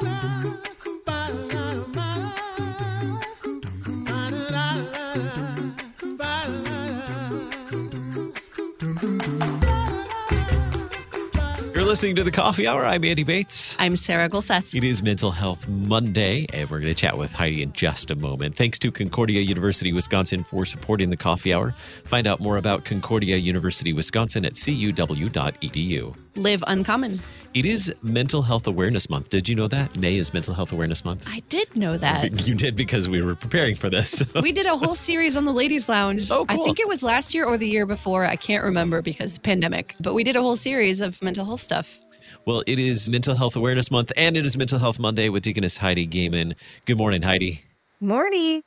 You're listening to the Coffee Hour. I'm Andy Bates. I'm Sarah Gulseth. It is Mental Health Monday, and we're going to chat with Heidi in just a moment. Thanks to Concordia University Wisconsin for supporting the Coffee Hour. Find out more about Concordia University Wisconsin at cuw.edu. Live uncommon. It is Mental Health Awareness Month. Did you know that? May is Mental Health Awareness Month. I did know that. You did because we were preparing for this. we did a whole series on the Ladies Lounge. Oh, cool. I think it was last year or the year before. I can't remember because pandemic. But we did a whole series of mental health stuff. well, it is Mental Health Awareness Month, and it is Mental Health Monday with Deaconess Heidi Goehmann. Good morning, Heidi. Morning.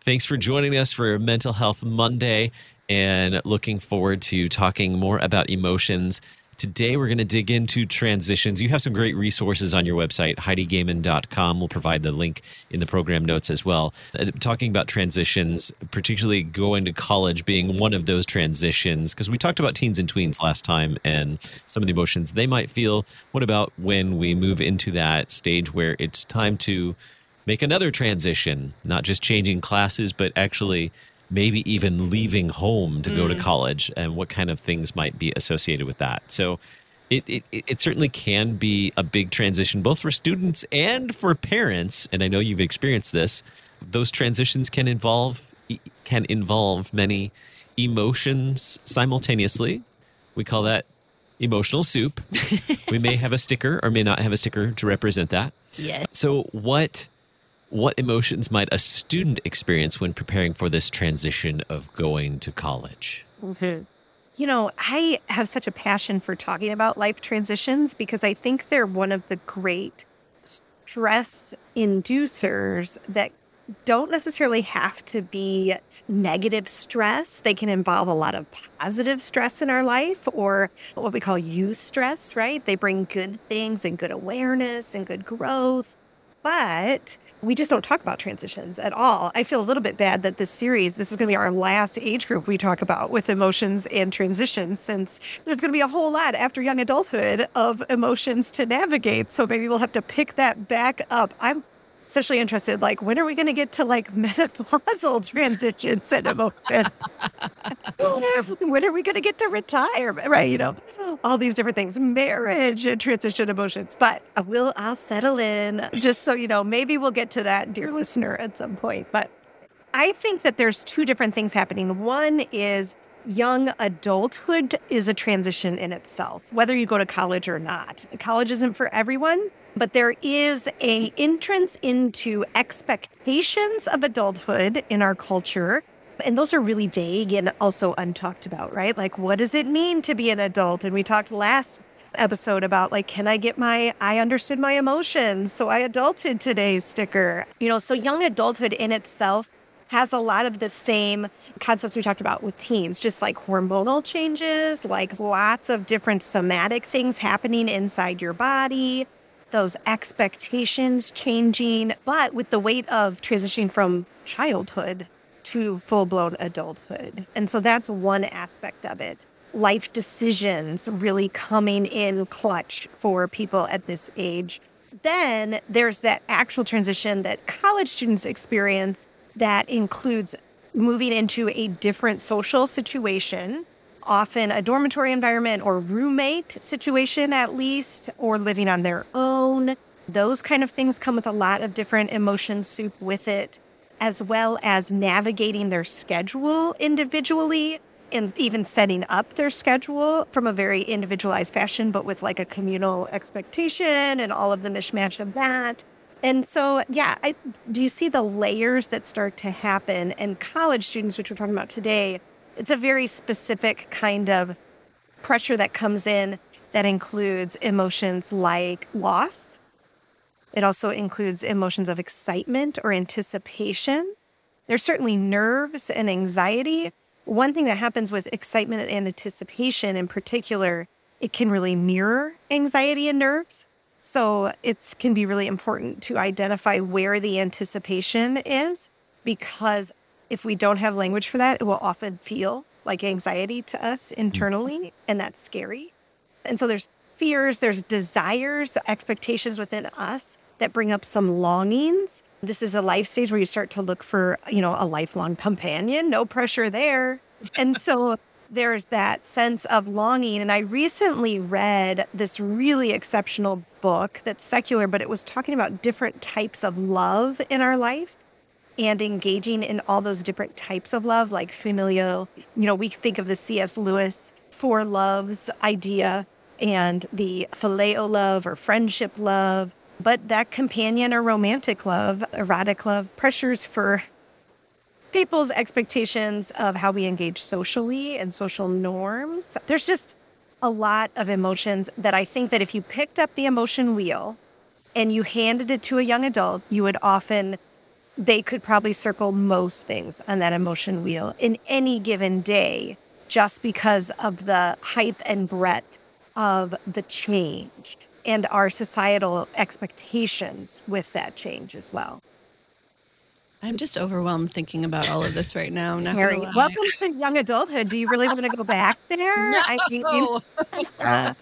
Thanks for joining us for Mental Health Monday and looking forward to talking more about emotions. Today, we're going to dig into transitions. You have some great resources on your website, HeidiGoehmann.com. We'll provide the link in the program notes as well. Uh, Talking about transitions, particularly going to college being one of those transitions, because we talked about teens and tweens last time and some of the emotions they might feel. What about when we move into that stage where it's time to make another transition, not just changing classes, but actually maybe even leaving home to go to mm. college and what kind of things might be associated with that. So it, it, it certainly can be a big transition, both for students and for parents. And I know you've experienced this. Those transitions can involve can involve many emotions simultaneously. We call that emotional soup. we may have a sticker or may not have a sticker to represent that. Yes. So what what emotions might a student experience when preparing for this transition of going to college? Mm-hmm. You know, I have such a passion for talking about life transitions because I think they're one of the great stress inducers that don't necessarily have to be negative stress. They can involve a lot of positive stress in our life or what we call eustress, right? They bring good things and good awareness and good growth. But we just don't talk about transitions at all. I feel a little bit bad that this series, this is going to be our last age group we talk about with emotions and transitions, since there's going to be a whole lot after young adulthood of emotions to navigate. So maybe we'll have to pick that back up. I'm especially interested, like, when are we going to get to like menopausal transitions and emotions? when are we going to get to retirement? Right. You know, all these different things, marriage and transition emotions. But uh, I will, I'll settle in just so you know, maybe we'll get to that, dear listener, at some point. But I think that there's two different things happening. One is young adulthood is a transition in itself, whether you go to college or not. College isn't for everyone, but there is a entrance into expectations of adulthood in our culture. And those are really vague and also untalked about, right? Like, what does it mean to be an adult? And we talked last episode about like can i get my i understood my emotions so i adulted today sticker you know so young adulthood in itself has a lot of the same concepts we talked about with teens, just like hormonal changes, like lots of different somatic things happening inside your body, those expectations changing, but with the weight of transitioning from childhood to full blown adulthood. And so that's one aspect of it. Life decisions really coming in clutch for people at this age. Then there's that actual transition that college students experience that includes moving into a different social situation, often a dormitory environment or roommate situation at least, or living on their own. Those kind of things come with a lot of different emotion soup with it, as well as navigating their schedule individually and even setting up their schedule from a very individualized fashion, but with like a communal expectation and all of the mishmash of that. And so, yeah, I, do you see the layers that start to happen? And college students, which we're talking about today, it's a very specific kind of pressure that comes in that includes emotions like loss. It also includes emotions of excitement or anticipation. There's certainly nerves and anxiety. One thing that happens with excitement and anticipation in particular, it can really mirror anxiety and nerves. So it can be really important to identify where the anticipation is because if we don't have language for that, it will often feel like anxiety to us internally, mm-hmm. and that's scary. And so there's fears, there's desires, expectations within us that bring up some longings. This is a life stage where you start to look for, you know, a lifelong companion, no pressure there. And so there's that sense of longing. And I recently read this really exceptional book that's secular, but it was talking about different types of love in our life and engaging in all those different types of love, like familial. You know, we think of the C.S. Lewis four loves idea and the phileo love or friendship love, but that companion or romantic love, erotic love, pressures for people's expectations of how we engage socially and social norms. There's just a lot of emotions that I think that if you picked up the emotion wheel and you handed it to a young adult, you would often they could probably circle most things on that emotion wheel in any given day just because of the height and breadth of the change and our societal expectations with that change as well. I'm just overwhelmed thinking about all of this right now. Sorry. Welcome to young adulthood. Do you really want to go back there? No. I think uh,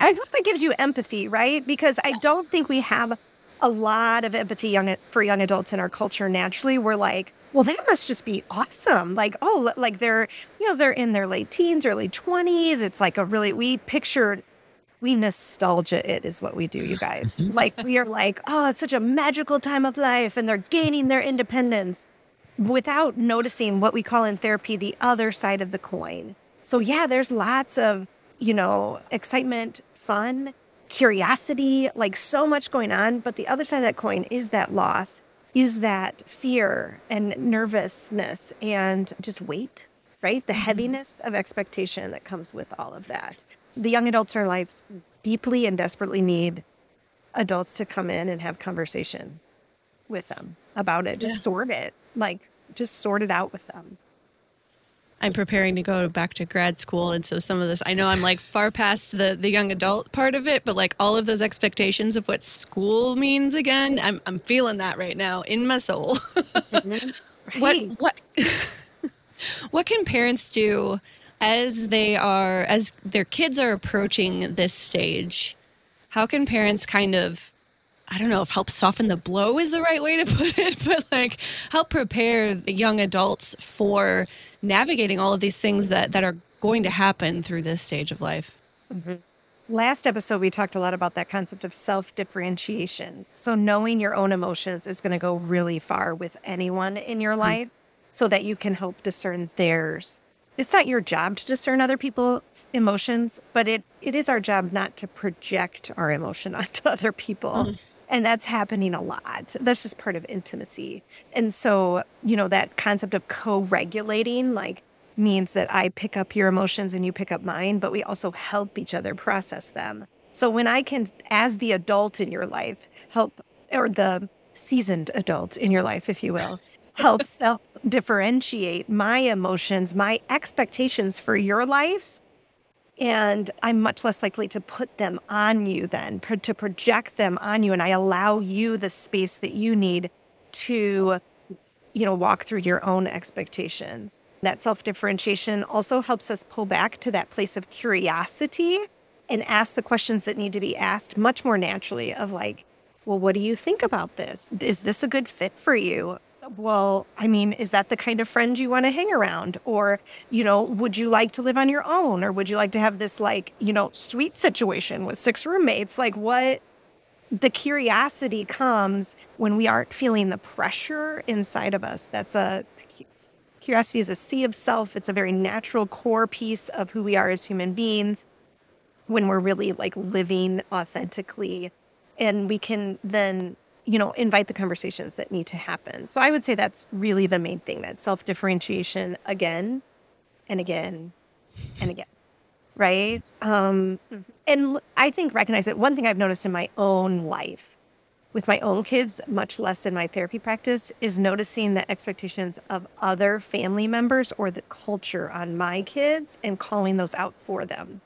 I hope that gives you empathy, right? Because I don't think we have a lot of empathy young for young adults in our culture. Naturally, we're like, well, that must just be awesome. Like, oh, like they're, you know, they're in their late teens, early 20s. It's like a really, we pictured we nostalgia it is what we do, you guys. Like we are like, oh, it's such a magical time of life and they're gaining their independence without noticing what we call in therapy the other side of the coin. So yeah, there's lots of, you know, excitement, fun, curiosity, like so much going on, but the other side of that coin is that loss, is that fear and nervousness and just weight, right? The mm-hmm. heaviness of expectation that comes with all of that the young adults in our lives deeply and desperately need adults to come in and have conversation with them about it. Just yeah. sort it, like just sort it out with them. I'm preparing to go back to grad school, and so some of this, I know I'm like far past the the young adult part of it, but like all of those expectations of what school means again, I'm I'm feeling that right now in my soul. mm-hmm. right. What what what can parents do as they are as their kids are approaching this stage how can parents kind of i don't know if help soften the blow is the right way to put it but like help prepare the young adults for navigating all of these things that that are going to happen through this stage of life mm-hmm. Last episode, we talked a lot about that concept of self differentiation. So, knowing your own emotions is going to go really far with anyone in your mm-hmm. life so that you can help discern theirs it's not your job to discern other people's emotions, but it, it is our job not to project our emotion onto other people. Mm. And that's happening a lot. That's just part of intimacy. And so, you know, that concept of co regulating, like, means that I pick up your emotions and you pick up mine, but we also help each other process them. So when I can, as the adult in your life, help, or the seasoned adult in your life, if you will, help self differentiate my emotions, my expectations for your life. And I'm much less likely to put them on you then, to project them on you. And I allow you the space that you need to, you know, walk through your own expectations. That self differentiation also helps us pull back to that place of curiosity and ask the questions that need to be asked much more naturally of like, well, what do you think about this? Is this a good fit for you? Well, I mean, is that the kind of friend you want to hang around? Or, you know, would you like to live on your own? Or would you like to have this, like, you know, sweet situation with six roommates? Like, what the curiosity comes when we aren't feeling the pressure inside of us. That's a curiosity is a C of self. It's a very natural core piece of who we are as human beings when we're really like living authentically. And we can then you know, invite the conversations that need to happen. So I would say that's really the main thing that self differentiation again and again and again. Right. Um, mm-hmm. and I think recognize that one thing I've noticed in my own life with my own kids, much less in my therapy practice, is noticing the expectations of other family members or the culture on my kids and calling those out for them.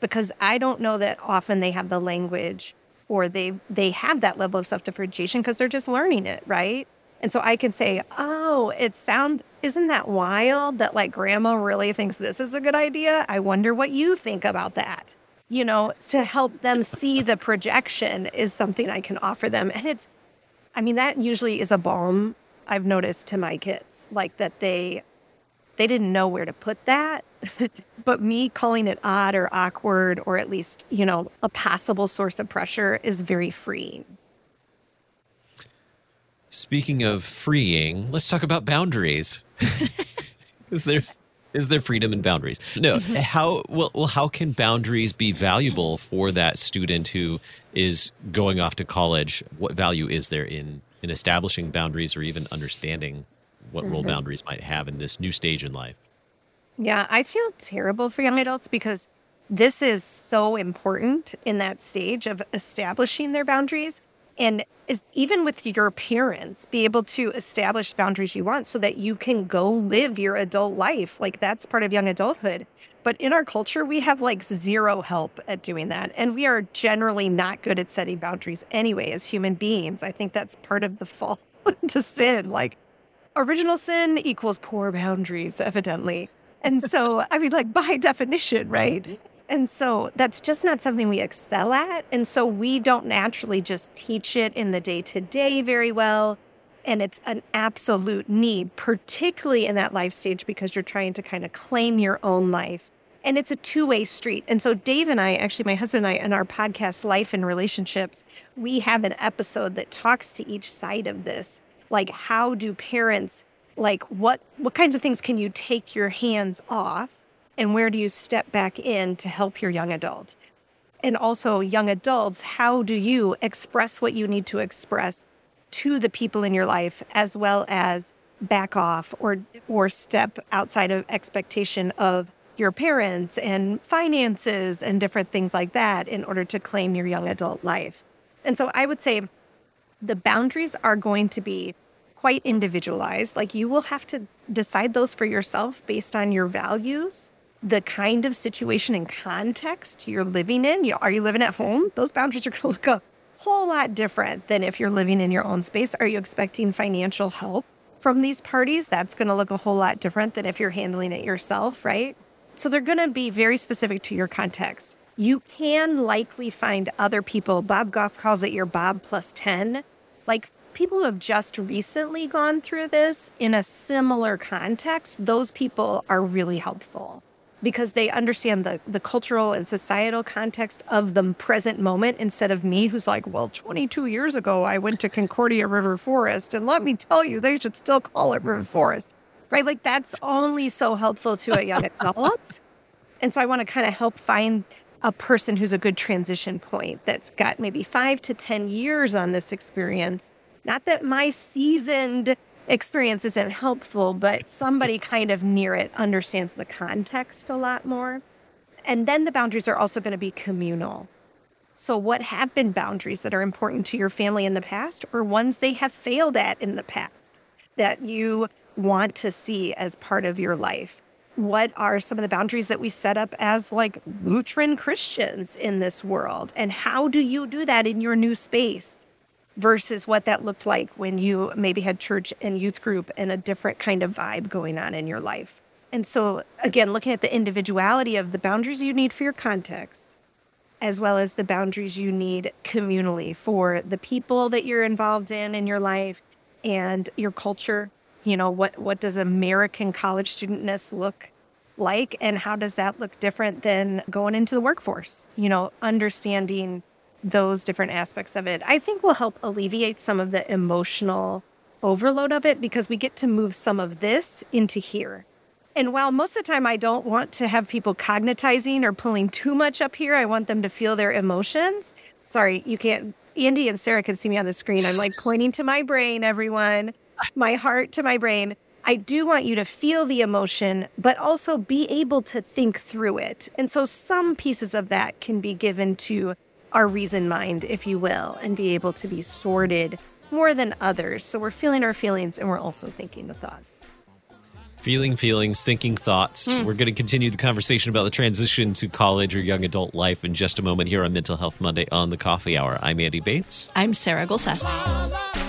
Because I don't know that often they have the language or they they have that level of self-differentiation because they're just learning it, right? And so I can say, "Oh, it sound isn't that wild that like grandma really thinks this is a good idea? I wonder what you think about that." you know, to help them see the projection is something I can offer them. And it's, I mean, that usually is a balm I've noticed to my kids, like that they, they didn't know where to put that. but me calling it odd or awkward, or at least, you know, a possible source of pressure is very freeing. Speaking of freeing, let's talk about boundaries. is there is there freedom and boundaries? No. Mm-hmm. How well, well how can boundaries be valuable for that student who is going off to college? What value is there in in establishing boundaries or even understanding what mm-hmm. role boundaries might have in this new stage in life? Yeah, I feel terrible for young adults because this is so important in that stage of establishing their boundaries and is even with your parents be able to establish boundaries you want so that you can go live your adult life. Like that's part of young adulthood. But in our culture we have like zero help at doing that. And we are generally not good at setting boundaries anyway as human beings. I think that's part of the fall to sin. Like original sin equals poor boundaries evidently and so i mean like by definition right and so that's just not something we excel at. And so we don't naturally just teach it in the day to day very well. And it's an absolute need, particularly in that life stage, because you're trying to kind of claim your own life. And it's a two way street. And so, Dave and I, actually, my husband and I, in our podcast, Life in Relationships, we have an episode that talks to each side of this. Like, how do parents, like, what, what kinds of things can you take your hands off? and where do you step back in to help your young adult? And also, young adults, how do you express what you need to express to the people in your life, as well as back off or or step outside of expectation of your parents and finances and different things like that in order to claim your young adult life. And so I would say the boundaries are going to be quite individualized. Like you will have to decide those for yourself based on your values the kind of situation and context you're living in. You know, are you living at home? Those boundaries are going to look a whole lot different than if you're living in your own space. Are you expecting financial help from these parties? That's going to look a whole lot different than if you're handling it yourself, right? So they're going to be very specific to your context. You can likely find other people. Bob Goff calls it your Bob plus 10. Like people who have just recently gone through this in a similar context, those people are really helpful because they understand the, the cultural and societal context of the present moment instead of me who's like well 22 years ago i went to concordia river forest and let me tell you they should still call it river forest right like that's only so helpful to a young adult and so i want to kind of help find a person who's a good transition point that's got maybe five to ten years on this experience not that my seasoned experience isn't helpful, but somebody kind of near it understands the context a lot more. And then the boundaries are also going to be communal. So, what have been boundaries that are important to your family in the past, or ones they have failed at in the past that you want to see as part of your life? What are some of the boundaries that we set up as like Lutheran Christians in this world? And how do you do that in your new space? versus what that looked like when you maybe had church and youth group and a different kind of vibe going on in your life. And so, again, looking at the individuality of the boundaries you need for your context, as well as the boundaries you need communally for the people that you're involved in in your life and your culture. You know, what, what does American college studentness look like? And how does that look different than going into the workforce? You know, understanding those different aspects of it, I think will help alleviate some of the emotional overload of it because we get to move some of this into here. And while most of the time I don't want to have people cognitizing or pulling too much up here, I want them to feel their emotions. Sorry, you can't. Andy and Sarah can see me on the screen. I'm like pointing to my brain, everyone, my heart to my brain. I do want you to feel the emotion, but also be able to think through it. And so some pieces of that can be given to our reason mind, if you will, and be able to be sorted more than others. So we're feeling our feelings and we're also thinking the thoughts. Feeling feelings, thinking thoughts. Mm. We're going to continue the conversation about the transition to college or young adult life in just a moment here on Mental Health Monday on the Coffee Hour. I'm Andy Bates. I'm Sarah Gulseth.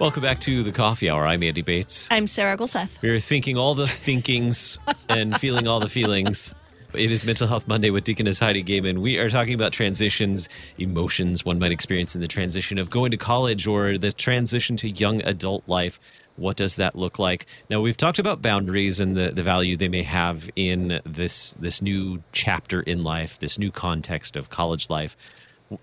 Welcome back to the Coffee Hour. I'm Andy Bates. I'm Sarah Gulseth. We're thinking all the thinkings and feeling all the feelings. It is Mental Health Monday with Deaconess Heidi Goehmann. We are talking about transitions, emotions one might experience in the transition of going to college or the transition to young adult life. What does that look like? Now we've talked about boundaries and the, the value they may have in this this new chapter in life, this new context of college life.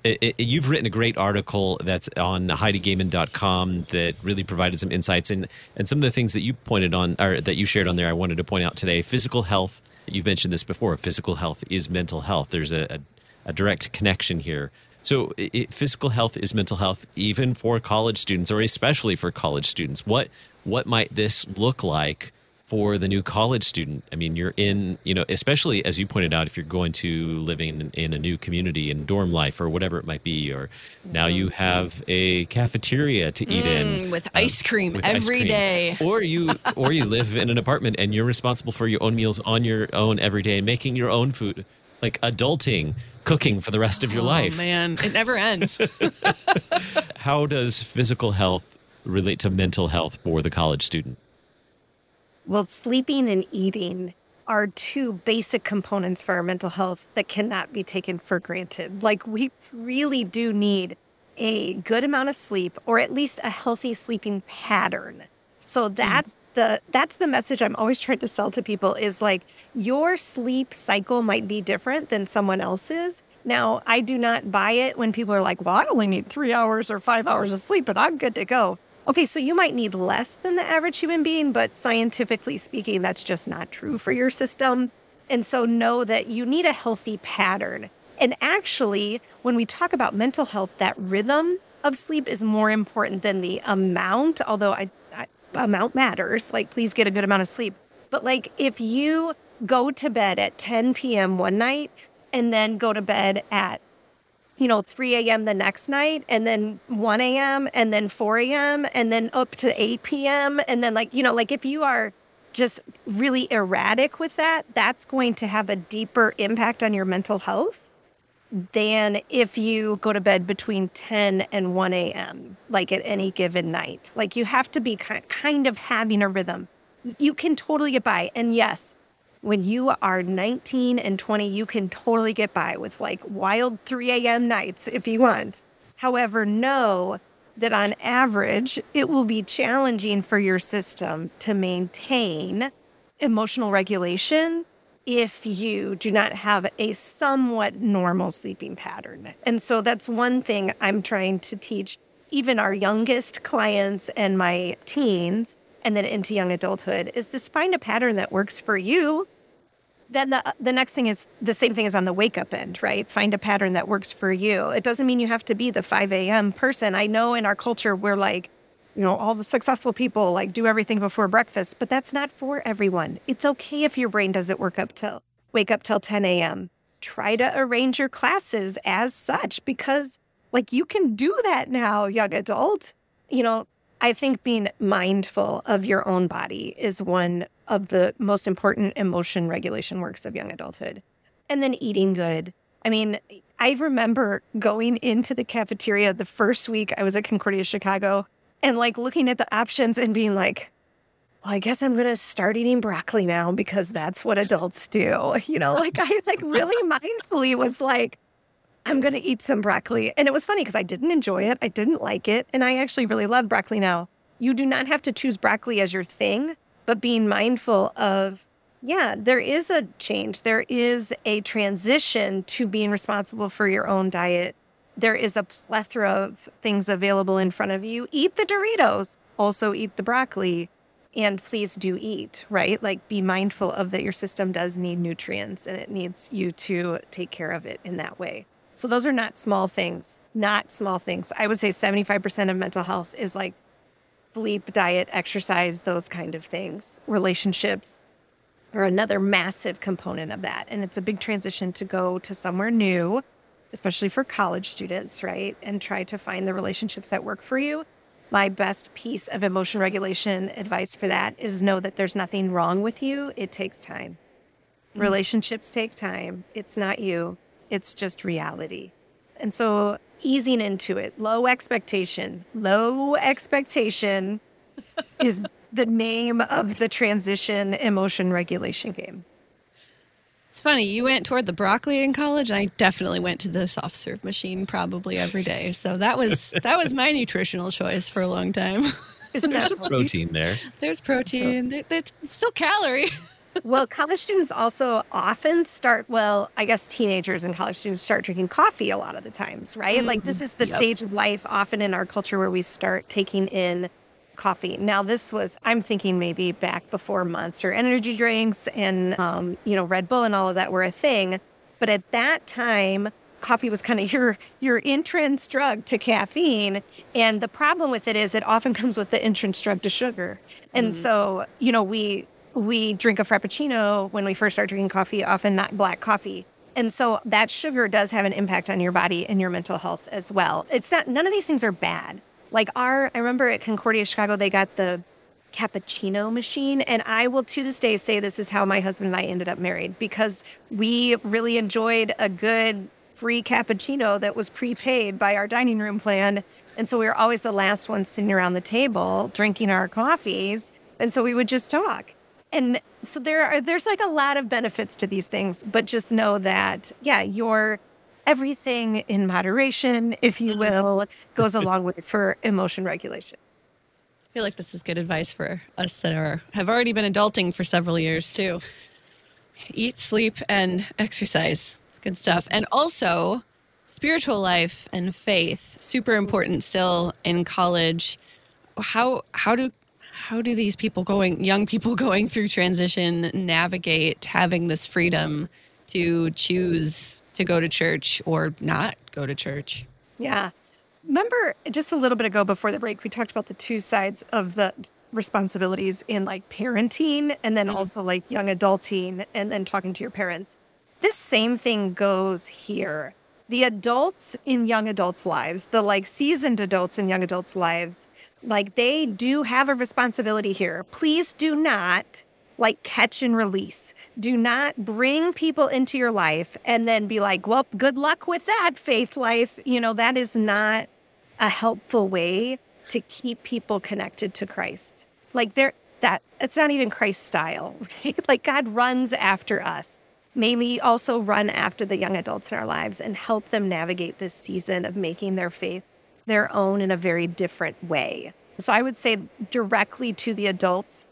It, it, you've written a great article that's on HeidiGoehmann.com that really provided some insights and and some of the things that you pointed on or that you shared on there. I wanted to point out today: physical health. You've mentioned this before. Physical health is mental health. There's a, a, a direct connection here. So, it, physical health is mental health, even for college students, or especially for college students. What what might this look like for the new college student. I mean, you're in, you know, especially as you pointed out, if you're going to living in, in a new community in dorm life or whatever it might be, or now you have a cafeteria to eat Mm, in with um, ice cream with ice cream. day. or you or you live in an apartment and you're responsible for your own meals on your own every day and making your own food, like adulting, cooking for the rest of your oh, life. man, it never ends. How does physical health relate to mental health for the college student? Well, sleeping and eating are two basic components for our mental health that cannot be taken for granted. Like, we really do need a good amount of sleep or at least a healthy sleeping pattern. So hmm. that's the that's the message I'm always trying to sell to people is like your sleep cycle might be different than someone else's. Now, I do not buy it when people are like, "Well, I only need 3 hours or 5 hours of sleep and I'm good to go." Okay, so you might need less than the average human being, but scientifically speaking, that's just not true for your system. And so know that you need a healthy pattern. And actually, when we talk about mental health, that rhythm of sleep is more important than the amount, although I, I amount matters. Like, please get a good amount of sleep. But like, if you go to bed at 10 p.m. one night and then go to bed at you know, 3 a.m. the next night, and then 1 a.m., and then 4 a.m., and then up to 8 p.m. And then, like, you know, like if you are just really erratic with that, that's going to have a deeper impact on your mental health than if you go to bed between 10 and 1 a.m., like at any given night. Like, you have to be kind of having a rhythm. You can totally get by. And yes, when you are 19 and 20, you can totally get by with like wild 3 a.m. nights if you want. However, know that on average, it will be challenging for your system to maintain emotional regulation if you do not have a somewhat normal sleeping pattern. And so that's one thing I'm trying to teach even our youngest clients and my teens and then into young adulthood is just find a pattern that works for you. Then the the next thing is the same thing as on the wake up end, right? Find a pattern that works for you. It doesn't mean you have to be the 5 a.m. person. I know in our culture we're like, you know, all the successful people like do everything before breakfast, but that's not for everyone. It's okay if your brain doesn't work up till wake up till 10 a.m. Try to arrange your classes as such because like you can do that now, young adult. You know, I think being mindful of your own body is one of the most important emotion regulation works of young adulthood. And then eating good. I mean, I remember going into the cafeteria the first week I was at Concordia Chicago and like looking at the options and being like, well, I guess I'm going to start eating broccoli now because that's what adults do. You know, like I like really mindfully was like, I'm going to eat some broccoli. And it was funny because I didn't enjoy it. I didn't like it. And I actually really love broccoli now. You do not have to choose broccoli as your thing, but being mindful of, yeah, there is a change. There is a transition to being responsible for your own diet. There is a plethora of things available in front of you. Eat the Doritos, also eat the broccoli. and please do eat, right? Like be mindful of that your system does need nutrients and it needs you to take care of it in that way. So those are not small things, not small things. I would say 75% of mental health is like sleep, diet, exercise, those kind of things. Relationships are another massive component of that. And it's a big transition to go to somewhere new, especially for college students, right? And try to find the relationships that work for you my best piece of emotion regulation advice for that is know that there's nothing wrong with you. It takes time. Mm-hmm. Relationships take time. It's not you, it's just reality. And so easing into it, low expectation, low expectation is the name of the transition emotion regulation game. It's funny, you went toward the broccoli in college. I definitely went to the soft serve machine probably every day. So that was that was my nutritional choice for a long time. Isn't There's some protein there. There's protein. It's still calorie. well, college students also often start, well, I guess teenagers and college students start drinking coffee a lot of the times, right? Mm-hmm. Like this is the yep. stage of life often in our culture where we start taking in coffee. Now, this was, I'm thinking maybe back before Monster energy drinks and, um, you know, Red Bull and all of that were a thing. But at that time, coffee was kind of your your entrance drug to caffeine and the problem with it is it often comes with the entrance drug to sugar and mm so you know we we drink a frappuccino when we first start drinking coffee often not black coffee and so that sugar does have an impact on your body and your mental health as well it's not none of these things are bad like our, I remember at Concordia Chicago, they got the cappuccino machine. And I will to this day say this is how my husband and I ended up married because we really enjoyed a good free cappuccino that was prepaid by our dining room plan. And so we were always the last ones sitting around the table drinking our coffees. And so we would just talk. And so there are there's like a lot of benefits to these things, but just know that yeah, your everything in moderation, if you mm-hmm. will, goes a long way for emotion regulation. I feel like this is good advice for us that are have already been adulting for several years too. Eat, sleep, and exercise. It's good stuff. And also spiritual life and faith, super important still in college. How how do how do these people going young people going through transition navigate having this freedom to choose to go to church or not go to church. Yeah. Remember just a little bit ago before the break, we talked about the two sides of the responsibilities in like parenting and then mm-hmm. also like young adulting and then talking to your parents. This same thing goes here. The adults in young adults' lives, the like seasoned adults in young adults' lives, like they do have a responsibility here. Please do not like catch and release. Do not bring people into your life and then be like, well, good luck with that faith life. You know, that is not a helpful way to keep people connected to Christ. Like there that it's not even Christ style. Right? Like God runs after us. May we also run after the young adults in our lives and help them navigate this season of making their faith their own in a very different way. So I would say directly to the adults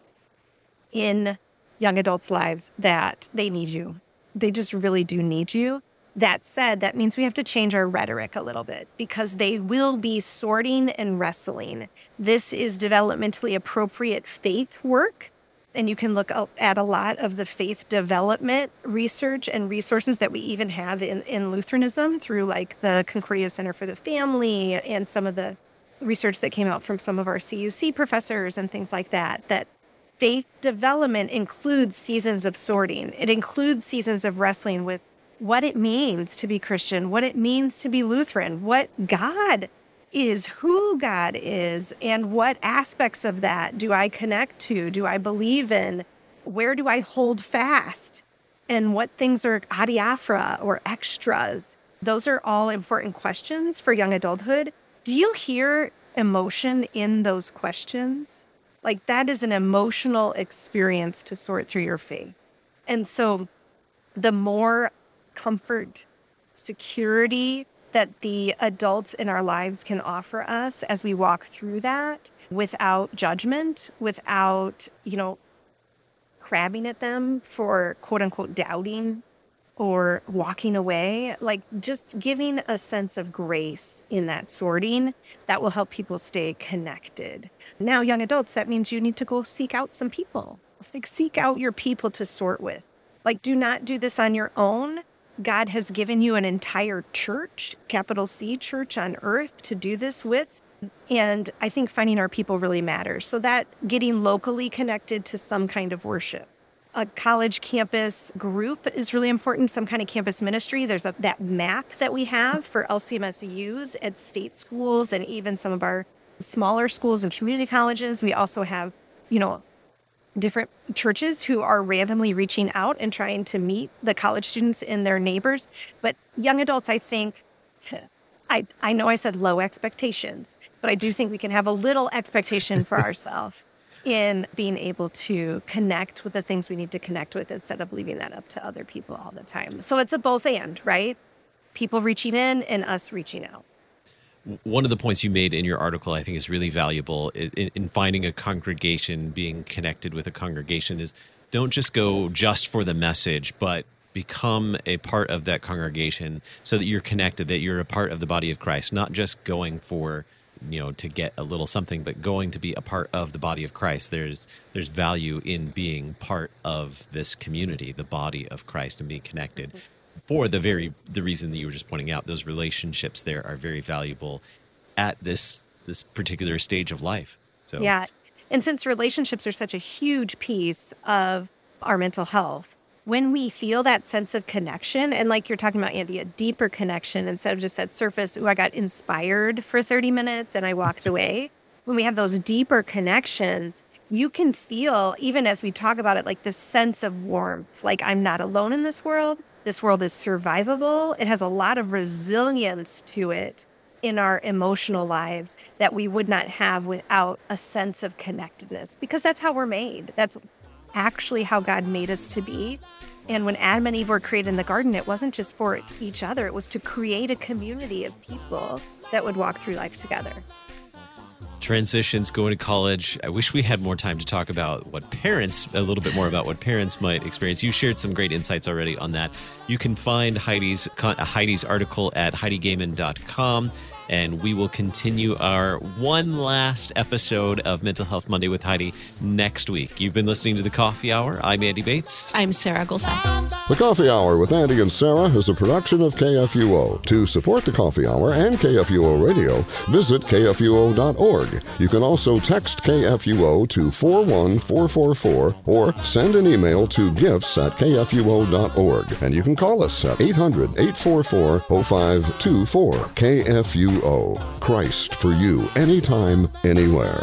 in young adults' lives that they need you. They just really do need you. That said, that means we have to change our rhetoric a little bit because they will be sorting and wrestling. This is developmentally appropriate faith work. And you can look at a lot of the faith development research and resources that we even have in, in Lutheranism through like the Concordia Center for the Family and some of the research that came out from some of our CUC professors and things like that, that faith development includes seasons of sorting. It includes seasons of wrestling with what it means to be Christian, what it means to be Lutheran, what God is, who God is, and what aspects of that do I connect to? Do I believe in? Where do I hold fast? And what things are adiaphora or extras? Those are all important questions for young adulthood. Do you hear emotion in those questions? Like that is an emotional experience to sort through your faith. And so the more comfort, security that the adults in our lives can offer us as we walk through that without judgment, without, you know, crabbing at them for quote unquote doubting or walking away, like just giving a sense of grace in that sorting that will help people stay connected. Now, young adults, that means you need to go seek out some people. Like, seek out your people to sort with. Like, do not do this on your own. God has given you an entire church, capital C church on earth, to do this with. And I think finding our people really matters. So, that getting locally connected to some kind of worship a college campus group is really important, some kind of campus ministry. There's a, that map that we have for LCMSUs at state schools and even some of our smaller schools and community colleges. We also have, you know, different churches who are randomly reaching out and trying to meet the college students and their neighbors. But young adults, I think, I, I know I said low expectations, but I do think we can have a little expectation for ourselves in being able to connect with the things we need to connect with instead of leaving that up to other people all the time. So it's a both and, right? People reaching in and us reaching out. One of the points you made in your article, I think, is really valuable in, in finding a congregation, being connected with a congregation, is don't just go just for the message, but become a part of that congregation so that you're connected, that you're a part of the body of Christ, not just going for you know to get a little something but going to be a part of the body of christ. There's there's value in being part of this community the body of christ and being connected for the very the reason that you were just pointing out those relationships there are very valuable at this this particular stage of life so yeah and since relationships are such a huge piece of our mental health when we feel that sense of connection, and like you're talking about, Andy, a deeper connection instead of just that surface, oh, I got inspired for 30 minutes and I walked away. When we have those deeper connections, you can feel, even as we talk about it, like this sense of warmth. Like, I'm not alone in this world. This world is survivable. It has a lot of resilience to it in our emotional lives that we would not have without a sense of connectedness because that's how we're made. That's actually how God made us to be. And when Adam and Eve were created in the garden, it wasn't just for each other, it was to create a community of people that would walk through life together. Transitions, going to college. I wish we had more time to talk about what parents, a little bit more about what parents might experience. You shared some great insights already on that. You can find Heidi's uh, Heidi's article at heidigoehmann.com and we will continue our one last episode of Mental Health Monday with Heidi next week. You've been listening to The Coffee Hour. I'm Andy Bates. I'm Sarah Gulseth. The Coffee Hour with Andy and Sarah is a production of KFUO. To support The Coffee Hour and KFUO Radio, visit KFUO.org. You can also text KFUO to 41444 or send an email to gifts at KFUO.org. And you can call us at 800 844 0524. KFUO. Christ for you anytime, anywhere.